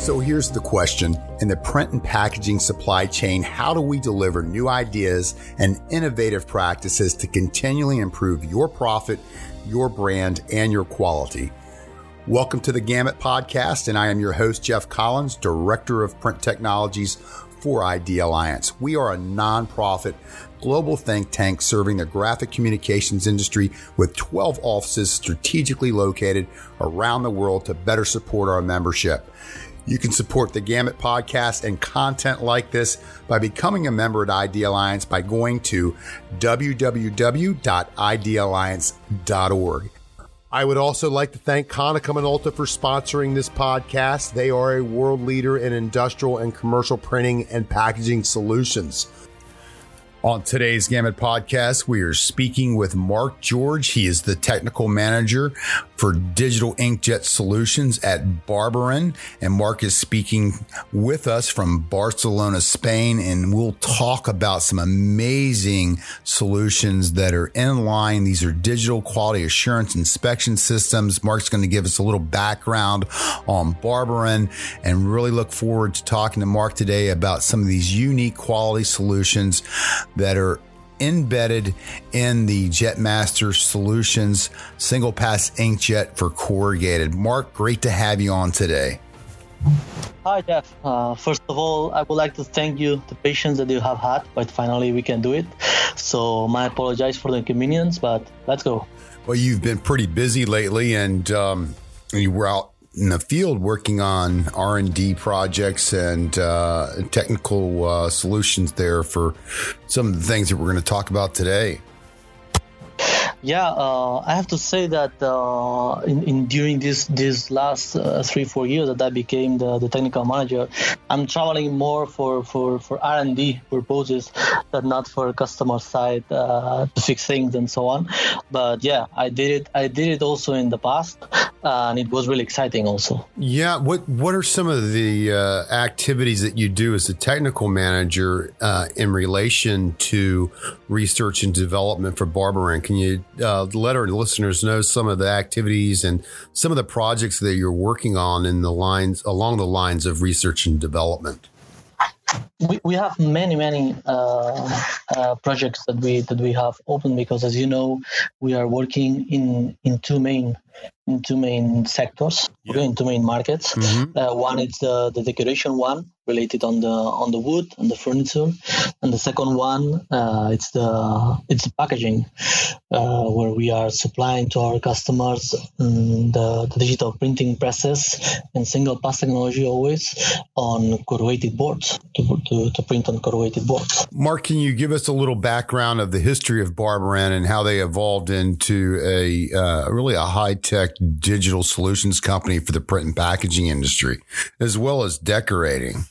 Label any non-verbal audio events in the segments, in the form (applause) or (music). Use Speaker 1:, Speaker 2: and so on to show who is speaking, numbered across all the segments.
Speaker 1: So here's the question. In the print and packaging supply chain, how do we deliver new ideas and innovative practices to continually improve your profit, your brand, and your quality? Welcome to the Gamut Podcast, and I am your host, Jeff Collins, Director of Print Technologies for Idealliance. We are a nonprofit global think tank serving the graphic communications industry with 12 offices strategically located around the world to better support our membership. You can support the Gamut podcast and content like this by becoming a member at Idealliance by going to www.idealliance.org. I would also like to thank Konica Minolta for sponsoring this podcast. They are a world leader in industrial and commercial printing and packaging solutions. On today's Gamut podcast, we are speaking with Mark George. He is the technical manager for digital inkjet solutions at Barberán. And Mark is speaking with us from Barcelona, Spain. And we'll talk about some amazing solutions that are in line. These are digital quality assurance inspection systems. Mark's going to give us a little background on Barberán and really look forward to talking to Mark today about some of these unique quality solutions that are embedded in the Jetmaster Solutions single pass inkjet for corrugated. Mark, great to have you on today.
Speaker 2: Hi, Jeff. Uh, first of all, I would like to thank you the patience that you have had, but finally we can do it. So, my apologize for the inconvenience, but let's go.
Speaker 1: Well, you've been pretty busy lately, and um, you were out in the field working on R and D projects and uh, technical uh, solutions there for some of the things that we're going to talk about today.
Speaker 2: Yeah, uh, I have to say that uh, in, in, during this this last uh, three four years that I became the, the technical manager, I'm traveling more for for for R and D purposes than not for customer side uh, to fix things and so on. But yeah, I did it. I did it also in the past, and it was really exciting also.
Speaker 1: Yeah, what what are some of the uh, activities that you do as a technical manager uh, in relation to research and development for Barberán? Can you uh, let our listeners know some of the activities and some of the projects that you're working on in the lines along the lines of research and development?
Speaker 2: we, we have many many uh, uh, projects that we that we have open because as you know we are working in in two main in two main sectors yeah. in two main markets mm-hmm. uh, one is the, the decoration one related on the on the wood and the furniture and the second one uh, it's the it's the packaging uh, where we are supplying to our customers um, the, the, digital printing presses and single pass technology always on corrugated boards to, to, to print on corrugated boards
Speaker 1: mark can you give us a little background of the history of Barberán and how they evolved into a uh, really a high-tech digital solutions company for the print and packaging industry as well as decorating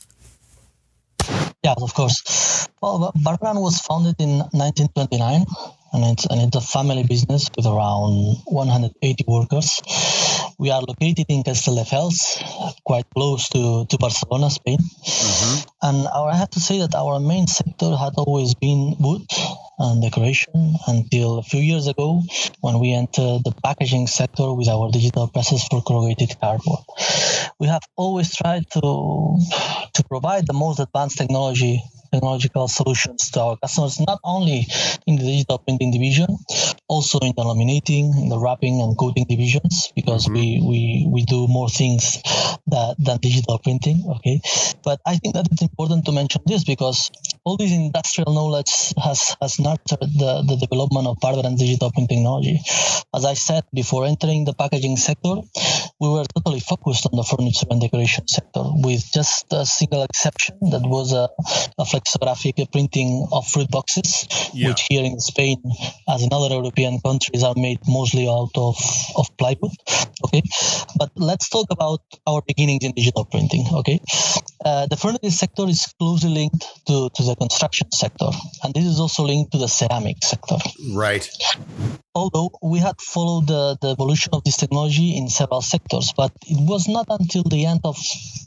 Speaker 2: Yes, of course. Well, Barberán was founded in 1929, and it's and it's a family business with around 180 workers. We are located in Castelldefels, quite close to, to Barcelona, Spain. Mm-hmm. And our, I have to say that our main sector had always been wood and decoration until a few years ago when we entered the packaging sector with our digital presses for corrugated cardboard. We have always tried to to provide the most advanced technology technological solutions to our customers, not only in the digital printing division, also in the laminating, in the wrapping and coating divisions, because mm-hmm. we, we, we do more things that, than digital printing. Okay. But I think that it's important to mention this because all this industrial knowledge has, has nurtured the, the development of Barberán digital printing technology. As I said, before entering the packaging sector, we were totally focused on the furniture and decoration sector with just a single exception that was a, a flexographic printing of fruit boxes, yeah. which here in Spain, as in other European countries, are made mostly out of, of plywood. Okay, but let's talk about our beginnings in digital printing. Okay, uh, the furniture sector is closely linked to, to the construction sector, and this is also linked to the ceramic sector.
Speaker 1: Right.
Speaker 2: Although we had followed the, the evolution of this technology in several sectors, but it was not until the end of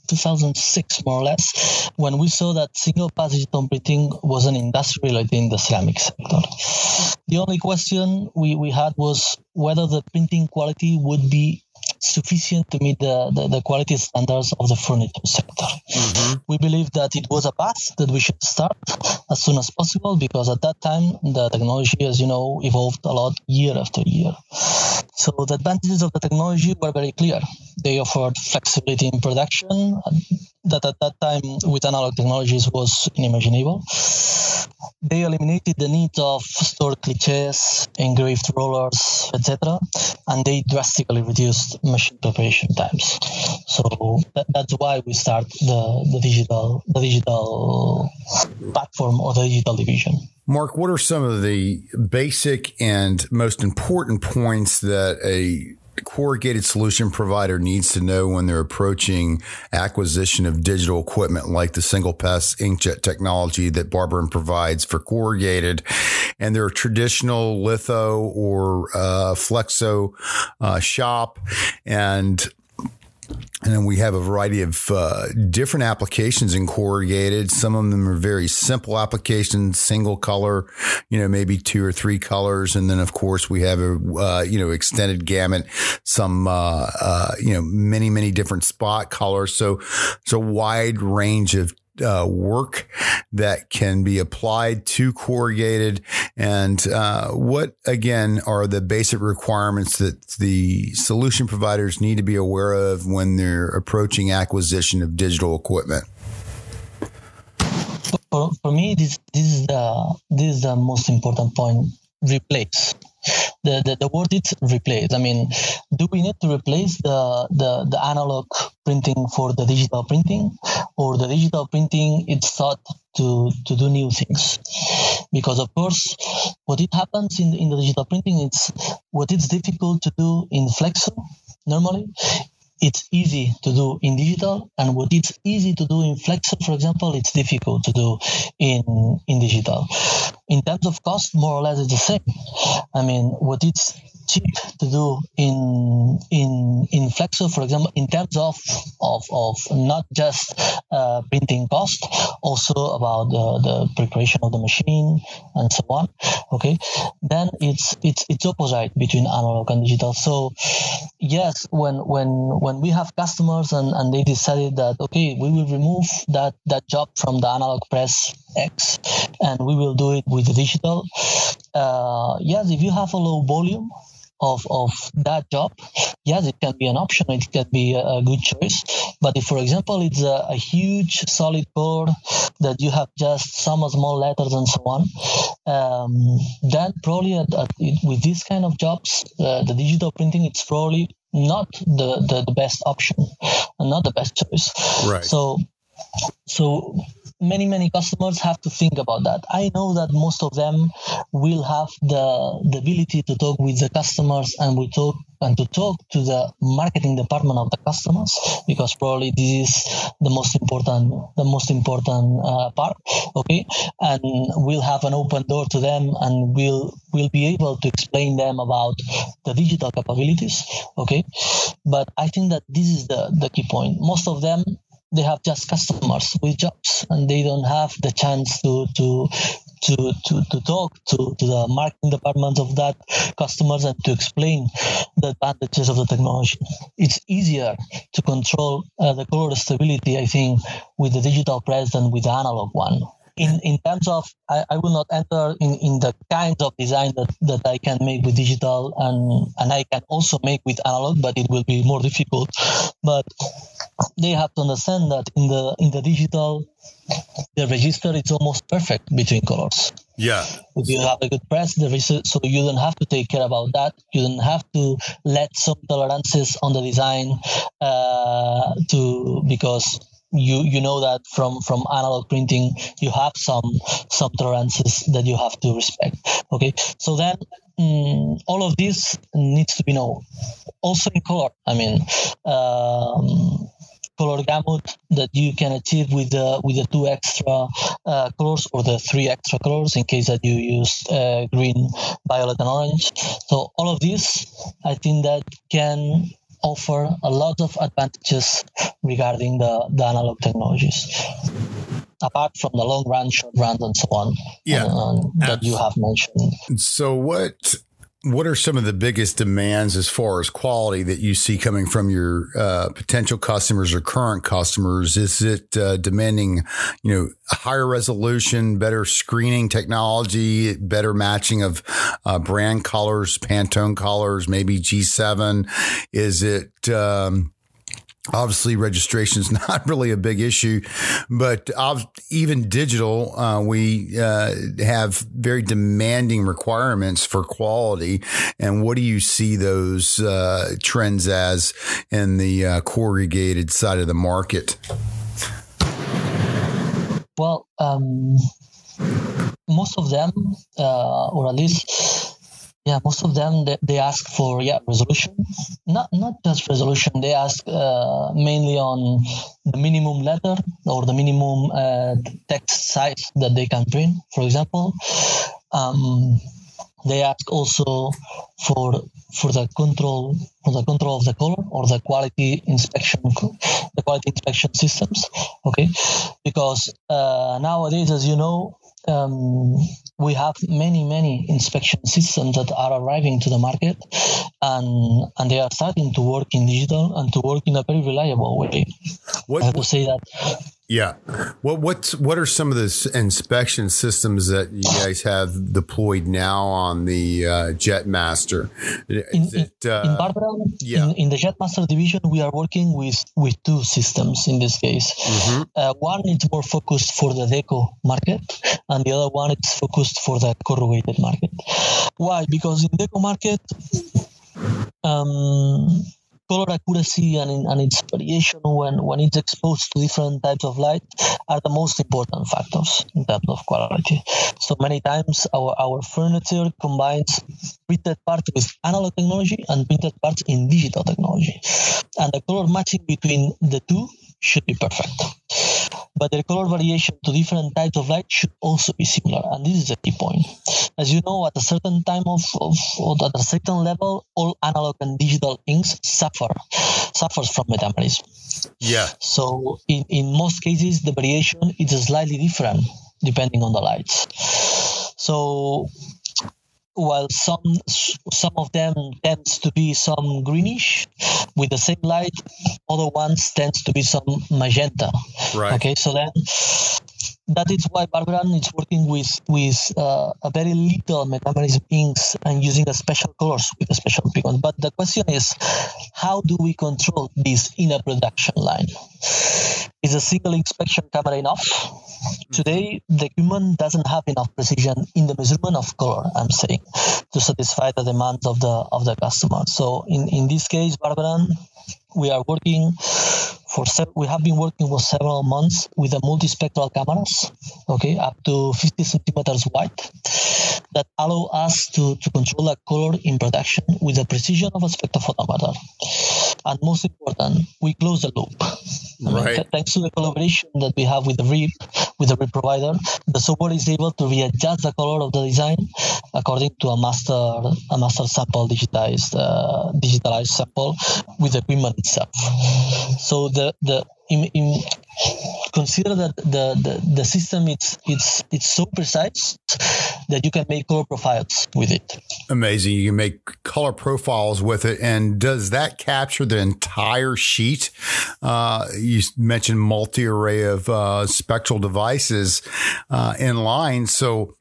Speaker 2: 2006, more or less, when we saw that single pass digital printing was an industry related in the ceramic sector. The only question we, we had was whether the printing quality would be sufficient to meet the, the, the quality standards of the furniture sector. Mm-hmm. We believe that it was a path that we should start as soon as possible because at that time the technology, as you know, evolved a lot year after year. So the advantages of the technology were very clear. They offered flexibility in production that at that time with analog technologies was unimaginable. They eliminated the need of stored cliches, engraved rollers, etc., and they drastically reduced machine preparation times. So that, that's why we start the, the digital the digital platform or the digital division.
Speaker 1: Mark, what are some of the basic and most important points that a corrugated solution provider needs to know when they're approaching acquisition of digital equipment like the single pass inkjet technology that Barberán provides for corrugated. And their traditional litho or uh, flexo uh, shop. And and then we have a variety of uh, different applications in corrugated. Some of them are very simple applications, single color, you know, maybe two or three colors. And then, of course, we have a, uh, you know, extended gamut, some, uh, uh you know, many, many different spot colors. So it's a wide range of uh, work that can be applied to corrugated. And uh, what again are the basic requirements that the solution providers need to be aware of when they're approaching acquisition of digital equipment?
Speaker 2: For, for me this, this is the this is the most important point. Replace the, the, the word is replace. I mean, do we need to replace the, the, the analog printing for the digital printing or the digital printing it's thought to, to do new things? Because of course, what it happens in, in the digital printing, it's what it's difficult to do in Flexo normally it's easy to do in digital and what it's easy to do in flexo for example it's difficult to do in in digital. In terms of cost more or less it's the same. I mean what it's cheap to do in in in Flexo, for example, in terms of of, of not just uh, printing cost, also about the, the preparation of the machine and so on. Okay, then it's it's it's opposite between analog and digital. So yes, when when when we have customers and, and they decided that okay, we will remove that that job from the analog press X and we will do it with the digital. Uh, yes, if you have a low volume, of, of that job, yes, it can be an option. It can be a, good choice. But if, for example, it's a, a huge solid core that you have just some small letters and so on, um, then probably at, at, with these kind of jobs, uh, the digital printing it's probably not the, the, the best option and not the best choice.
Speaker 1: Right.
Speaker 2: So so many many customers have to think about that. I know that most of them will have the, the ability to talk with the customers and we talk and to talk to the marketing department of the customers because probably this is the most important the most important uh, part okay? And we'll have an open door to them and we'll we'll be able to explain them about the digital capabilities okay? But i think that this is the the key point. Most of them they have just customers with jobs and they don't have the chance to to to to, to talk to, to the marketing department of that customers and to explain the advantages of the technology it's easier to control uh, the color stability i think with the digital press than with the analog one in, in terms of I, I will not enter in, in the kinds of design that, that I can make with digital and and I can also make with analog, but it will be more difficult. But they have to understand that in the in the digital the register is almost perfect between colors.
Speaker 1: Yeah.
Speaker 2: If you have a good press, the register, so you don't have to take care about that. You don't have to let some tolerances on the design uh, to because you you know that from from analog printing you have some some tolerances that you have to respect okay so then um, all of this needs to be known also in color i mean um, color gamut that you can achieve with the with the two extra uh, colors or the three extra colors in case that you use uh, green violet and orange. So all of this i think that can offer a lot of advantages regarding the, the analog technologies. Apart from the long run, short run, and so on
Speaker 1: yeah,
Speaker 2: uh, that you have mentioned.
Speaker 1: So, what what are some of the biggest demands as far as quality that you see coming from your uh, potential customers or current customers? Is it uh, demanding, you know, higher resolution, better screening technology, better matching of uh, brand colors, Pantone colors, maybe G7? Is it um, Obviously, registration is (laughs) not really a big issue, but even digital, uh, we uh, have very demanding requirements for quality. And what do you see those uh, trends as in the uh, corrugated side of the market?
Speaker 2: Well, um, most of them, uh, or at least yeah most of them they, they ask for yeah resolution. Not not just resolution. They ask uh, mainly on the minimum letter or the minimum uh, text size that they can print for example. Um, they ask also for for the control for the control of the color or the quality inspection the quality inspection systems okay? Because uh, nowadays as you know um, we have many many inspection systems that are arriving to the market and and they are starting to work in digital and to work in a very reliable way. What, i to say that
Speaker 3: yeah. What what's what are some of the inspection systems that you guys have deployed now on the uh, Jetmaster?
Speaker 2: Is in, it, uh, in Barberán, yeah. in, in, the Jetmaster division, we are working with with two systems in this case. Mm-hmm. Uh, one is more focused for the deco market, and the other one is focused for the corrugated market. Why? Because in the deco market. Um, color accuracy and, and its variation when, when it's exposed to different types of light are the most important factors in terms of quality. So many times our, our furniture combines printed parts with analog technology and printed parts in digital technology. And the color matching between the two should be perfect. But the color variation to different types of light should also be similar. And this is the key point. As you know, at a certain time of, of at a certain level, all analog and digital inks suffer suffers from metamerism.
Speaker 3: Yeah.
Speaker 2: So in, in most cases, the variation is slightly different depending on the lights. So while some some of them tends to be some greenish with the same light other ones tends to be some magenta.
Speaker 3: Right.
Speaker 2: Okay so then that is why Barberán is working with with uh, a very little metamerism inks and using a special colors with a special pigment. But the question is, how do we control this in a production line? Is a single inspection camera enough? Today, the human doesn't have enough precision in the measurement of color. I'm saying to satisfy the demands of the of the customer. So in in this case, Barberán, we are working for we have been working for several months with the multispectral cameras, okay, up to 50 centimeters wide, that allow us to, to control the color in production with the precision of a spectrophotometer. And most important, we close the loop.
Speaker 3: Right. mean,
Speaker 2: thanks to the collaboration that we have with the RIP, with the RIP provider, the software is able to readjust the color of the design according to a master a master sample digitized uh, digitalized sample with the equipment itself. So the the in, in, consider that the, the, the system it's it's it's so precise that you can make color profiles with it.
Speaker 1: Amazing. You can make color profiles with it. And does that capture the entire sheet? Uh, you mentioned multi array of uh, spectral devices uh, in line. So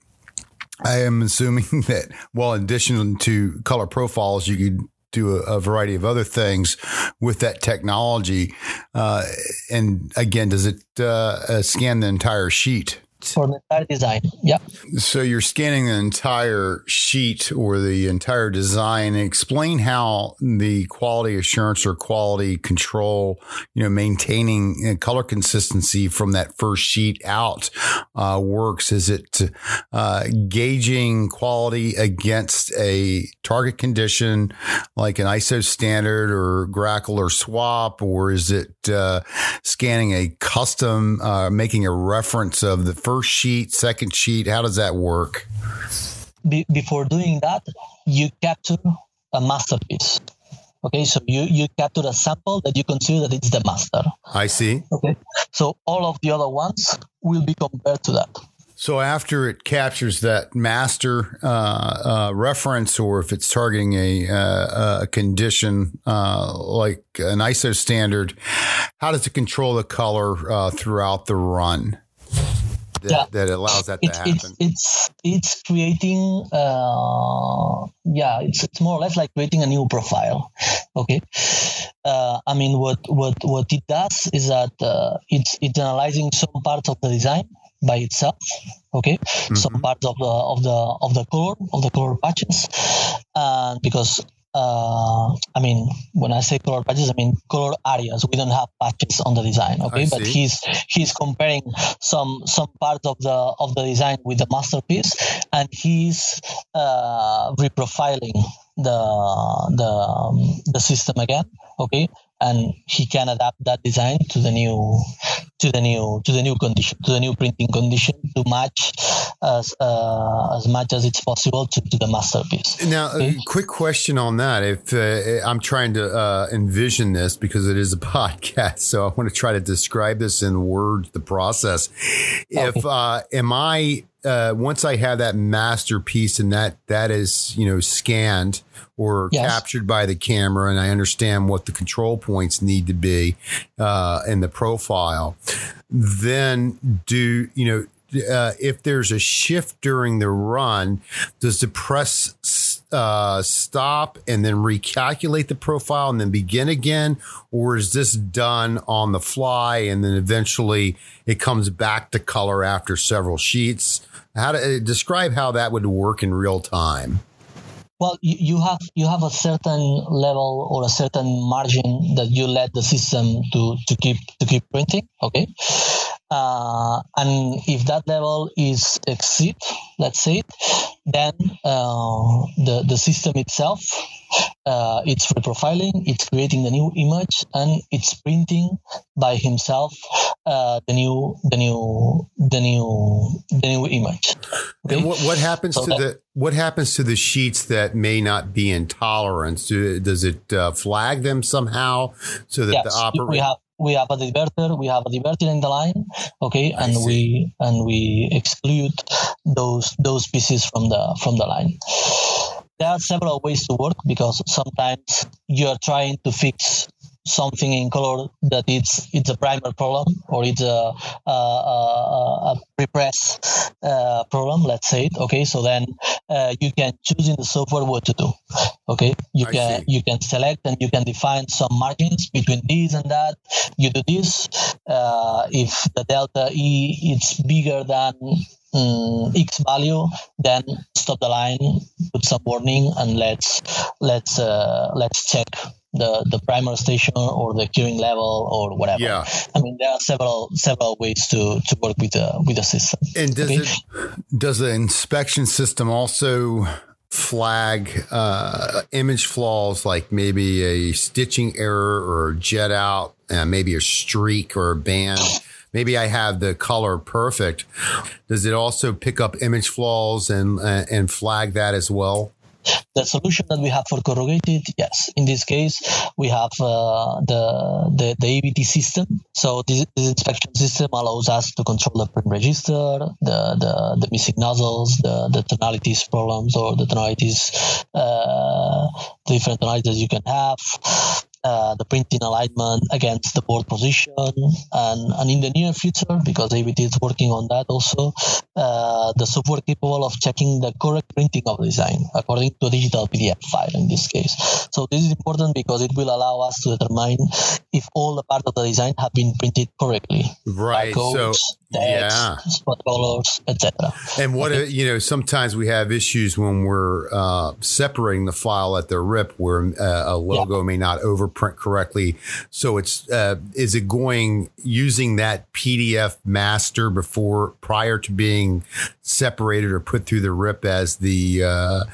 Speaker 1: I am assuming (laughs) that, well, in addition to color profiles, you could do a, a, variety of other things with that technology. Uh, and again, does it uh, uh scan the entire sheet?
Speaker 2: For the entire design. Yeah.
Speaker 1: So you're scanning the entire sheet or the entire design. Explain how the quality assurance or quality control, you know, maintaining uh, color consistency from that first sheet out uh, works. Is it uh, gauging quality against a target condition like an ISO standard or GRACoL or SWOP, or is it uh, scanning a custom, uh, making a reference of the first first sheet, second sheet? How does that work?
Speaker 2: Be- before doing that, you capture a masterpiece. Okay, so you, you capture a sample that you consider that it's the master.
Speaker 3: I see.
Speaker 2: Okay, so all of the other ones will be compared to that.
Speaker 1: So after it captures that master uh, uh, reference, or if it's targeting a, uh, a condition uh, like an ISO standard, how does it control the color uh, throughout the run? That, yeah. that allows that to happen.
Speaker 2: It's it's, it's creating uh, yeah it's, it's more or less like creating a new profile. Okay, uh, I mean what what what it does is that uh, it's it's analyzing some parts of the design by itself okay mm-hmm. some parts of the of the of the color of the color patches and because uh, I mean, when I say color patches, I mean color areas. We don't have patches on the design, okay? But he's he's comparing some some parts of the of the design with the masterpiece, and he's uh, reprofiling the the um, the system again, okay? And he can adapt that design to the new to the new to the new condition to the new printing condition to match as uh, as much as it's possible to, to the masterpiece
Speaker 1: now okay? a quick question on that if uh, i'm trying to uh, envision this because it is a (laughs) podcast so i want to try to describe this in words the process if okay. Uh, am i uh, once I have that masterpiece and that that is you know scanned or yes. captured by the camera, and I understand what the control points need to be uh, in the profile, then do you know? Uh, if there's a shift during the run, does the press uh, stop and then recalculate the profile and then begin again, or is this done on the fly and then eventually it comes back to color after several sheets? How to uh, describe how that would work in real time?
Speaker 2: Well, you, you have you have a certain level or a certain margin that you let the system to, to keep to keep printing. Okay, uh, and if that level is exceed, let's say, then uh, the the system itself uh, it's reprofiling, it's creating the new image, and it's printing by himself uh, the new the new the new the new image.
Speaker 1: Okay? And what, what happens so to that, the what happens to the sheets that may not be in tolerance? Do, does it uh, flag them somehow so that yes, the operator?
Speaker 2: We have a diverter, we have a diverter in the line, okay, I and see. we and we exclude those those pieces from the from the line there are several ways to work because sometimes you're trying to fix something in color that it's it's a primer problem or it's a, a, a, a repress uh, problem let's say it okay? So then uh, you can choose in the software what to do okay? You I can see. you can select and you can define some margins between this and that. You do this uh, if the delta e is bigger than um, x value then stop the line put some warning and let's let's uh, let's check the the primer station or the curing level or whatever
Speaker 1: yeah
Speaker 2: i mean there are several several ways to to work with the with the system
Speaker 1: and does okay? it does the inspection system also flag uh, image flaws like maybe a stitching error or jet out, uh, maybe a streak or a band maybe I have the color perfect. Does it also pick up image flaws and uh, and flag that as well?
Speaker 2: The solution that we have for corrugated, yes. In this case, we have uh, the, the the ABT system. So this, this, inspection system allows us to control the print register, the the, the missing nozzles, the, the tonalities problems, or the tonalities, uh, different tonalities you can have uh, the printing alignment against the board position. And, and in the near future, because ABT is working on that also, uh, the software capable of checking the correct printing of the design according to a digital PDF file in this case. So this is important because it will allow us to determine if all the part of the design have been printed correctly.
Speaker 1: Right. Codes, so text, yeah.
Speaker 2: spot colors, etc.
Speaker 1: And what okay. you know, sometimes we have issues when we're uh, separating the file at the rip where uh, a logo yeah. may not overprint correctly. So it's uh, is it going using that PDF master before prior to being separated or put through the rip as the uh,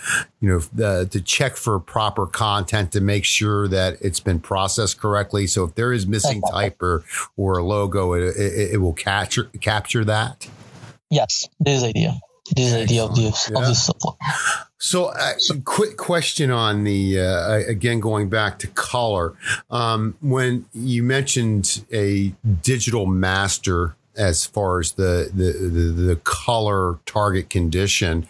Speaker 1: you know the, to check for proper content to make sure that it's been processed correctly. So if there is missing (laughs) type or or a logo, it, it, it will capture capture that?
Speaker 2: Yes, this is the. This the idea of this, yeah. this software.
Speaker 1: So, uh, quick question on the uh, again going back to color. Um, when you mentioned a digital master as far as the, the, the, the color target condition.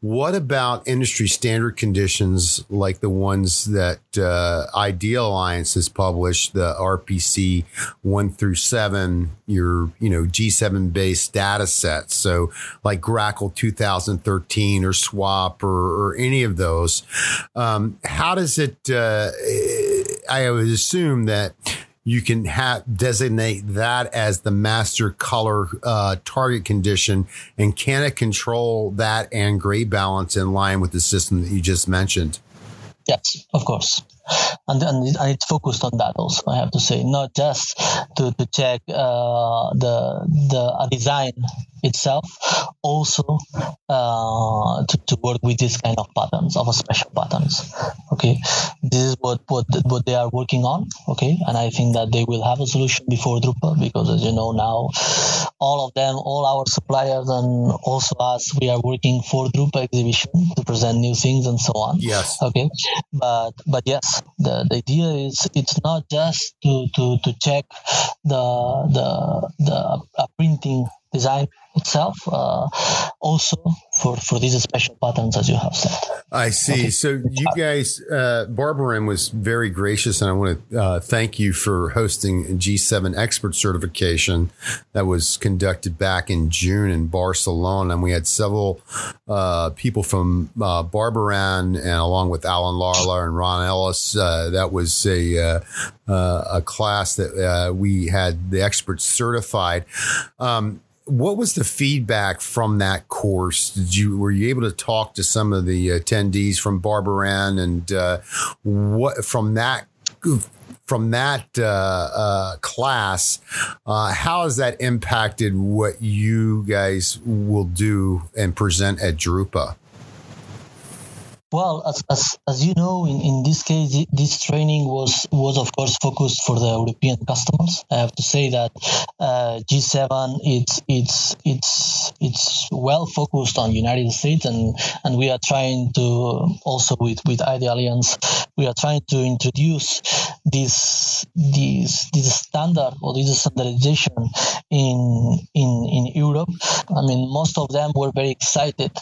Speaker 1: What about industry standard conditions like the ones that uh, Idealliance has published, the RPC one through seven, your you know G7 based data sets, so like GRACoL 2013 or SWOP or, or any of those. Um, how does it? Uh, I would assume that you can have designate that as the master color uh, target condition and can it control that and gray balance in line with the system that you just mentioned?
Speaker 2: Yes of course. And, and, it's focused on that also i have to say. Not just to, to check uh, the the design itself also uh, to, to work with this kind of patterns of special patterns okay? This is what, what what they are working on okay? And i think that they will have a solution before Drupa because as you know now all of them all our suppliers and also us we are working for Drupa exhibition to present new things and so on
Speaker 1: yes.
Speaker 2: okay? But but yes the, the idea is it's not just to to to check the the the printing design itself uh, also for for these special patterns as you have said.
Speaker 1: I see. Okay. so you guys uh Barberán was very gracious and i want to uh, thank you for hosting g7 expert certification that was conducted back in june in barcelona. And we had several uh, people from uh, Barberán and along with alan larla and ron ellis uh, that was a uh, a class that we had the experts certified. Um, what was the feedback from that course? Did you were you able to talk to some of the attendees from Barberán and uh, what from that from that uh, uh, class? Uh, how has that impacted what you guys will do and present at Drupa?
Speaker 2: Well, as, as, as you know, in, in this case, this training was was of course focused for the European customers. I have to say that uh, G7 it's it's it's it's well focused on United States, and and we are trying to also with with Idealliance, we are trying to introduce this this this standard or this standardization in in. I mean, most of them were very excited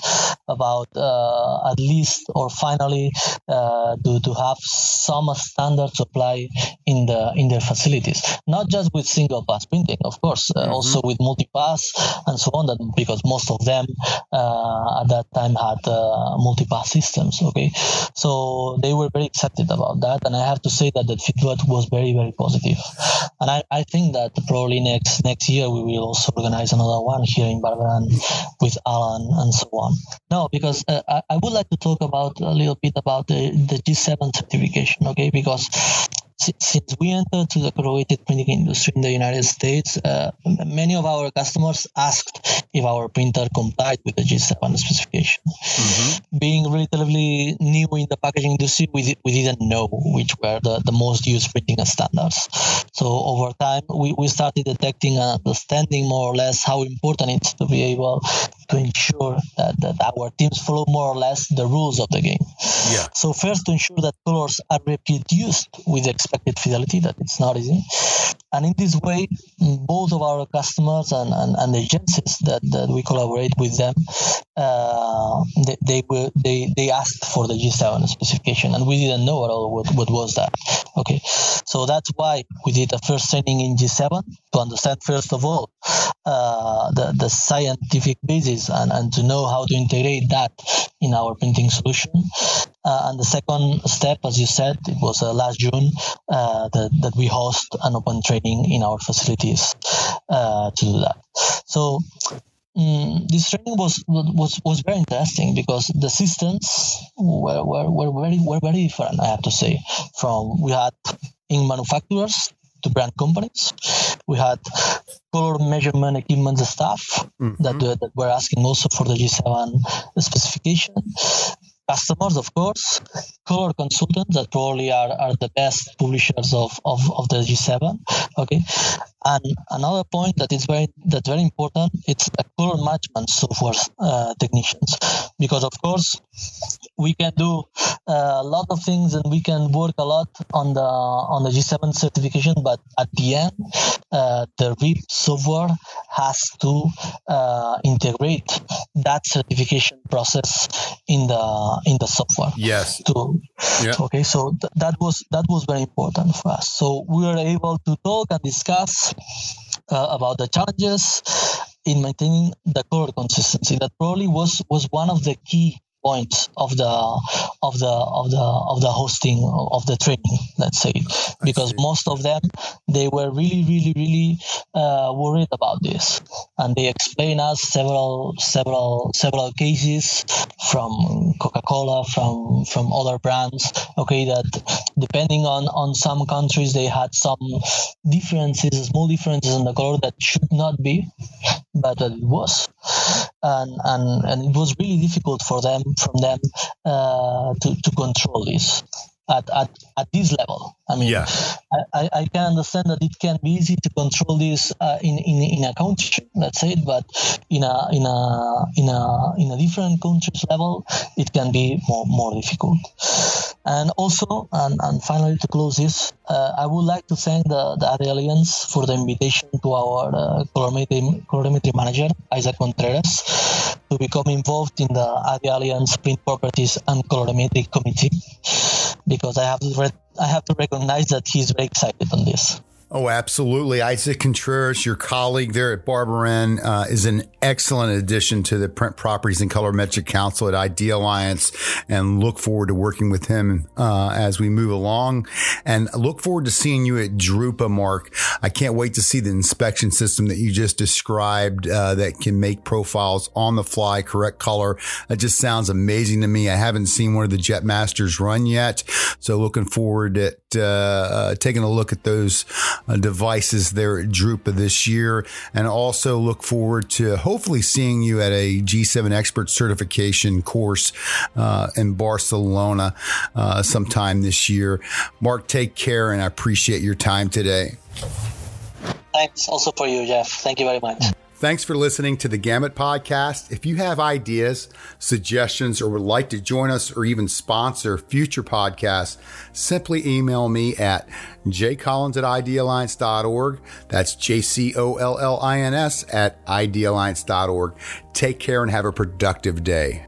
Speaker 2: about uh, at least or finally uh, to, to have some standard supply in the in their facilities not just with single pass printing of course uh, mm-hmm. also with multi-pass and so on that because most of them uh, at that time had uh, multi-pass systems okay so they were very excited about that and i have to say that the feedback was very very positive. positive and i, I think that probably next next year we will also organize another one here in With alan and so on no because uh, I, I would like to talk about about a little bit about the, the G7 certification, okay? Because since we entered to the corrugated printing industry in the United States, uh, many of our customers asked if our printer complied with the G7 specification. Mm-hmm. Being relatively new in the packaging industry, we, we didn't know which were the, the most used printing standards. So over time, we, we started detecting and understanding more or less how important it is to be able to ensure that, that our teams follow more or less the rules of the game.
Speaker 1: Yeah.
Speaker 2: So first to ensure that colors are reproduced with expected fidelity, that it's not easy. And in this way, both of our customers and, and, and agencies that, that we collaborate with them, uh, they, they, were, they, they asked for the G7 specification and we didn't know at all what, what was that. Okay. So that's why we did a first training in G7 to understand first of all uh, the, the scientific basis and, and to know how to integrate that in our printing solution. Uh, and the second step, as you said, it was uh, last June uh, that, that we host an open training in our facilities uh, to do that. So um, this training was was was very interesting because the systems were, were, were very were very different. I have to say, from we had in manufacturers to brand companies. We had color measurement equipment staff mm-hmm. that, that were asking also for the G7 specification. Customers, of course, color consultants that probably are, are the best publishers of, of, of the G7. Okay. And another point that is very that's very important, it's a color management software uh, technicians, because of course we can do uh, a lot of things and we can work a lot on the on the G7 certification, but at the end, uh, the RIP software has to uh, integrate that certification process in the in the software.
Speaker 1: Yes.
Speaker 2: To, yeah. Okay, so th- that was that was very important for us. So we were able to talk and discuss uh, about the challenges in maintaining the color consistency. That probably was was one of the key points of the of the of the of the hosting of the training let's say. Because most of them they were really really really uh, worried about this. And they explain us several several several cases from coca-cola from from other brands. Okay that depending on on some countries they had some differences small differences in the color that should not be but it was and and and it was really difficult for them from them uh, to, to control this at, at, at this level. I mean, yeah. I, I can understand that it can be easy to control this uh, in, in in a country, let's say, but in a in a in a in a different country's level, it can be more more difficult. And also, and, and finally, to close this, uh, I would like to thank the, the Alliance for the invitation to our uh, colorimetry, colorimetry manager, Isaac Contreras, to become involved in the Idealliance Print Properties and Colorimetry Committee because I have re- I have to recognize that he's very excited on this.
Speaker 1: Oh, absolutely. Isaac Contreras, your colleague there at Barber uh, is an excellent addition to the Print Properties and Colorimetric Council at Idealliance and look forward to working with him uh, as we move along and look forward to seeing you at Drupa, Mark. I can't wait to see the inspection system that you just described uh, that can make profiles on the fly, correct color. That just sounds amazing to me. I haven't seen one of the Jetmasters run yet. So looking forward at uh, uh, taking a look at those uh, devices there at Drupa this year, and also look forward to hopefully seeing you at a G7 expert certification course uh, in Barcelona uh, sometime this year. Mark, take care, and I appreciate your time today.
Speaker 2: Thanks also for you, Jeff. Thank you very much.
Speaker 1: Thanks for listening to the Gamut Podcast. If you have ideas, suggestions, or would like to join us or even sponsor future podcasts, simply email me at jcollins at idealliance.org. That's J C O L L I N S at idealliance.org. Take care and have a productive day.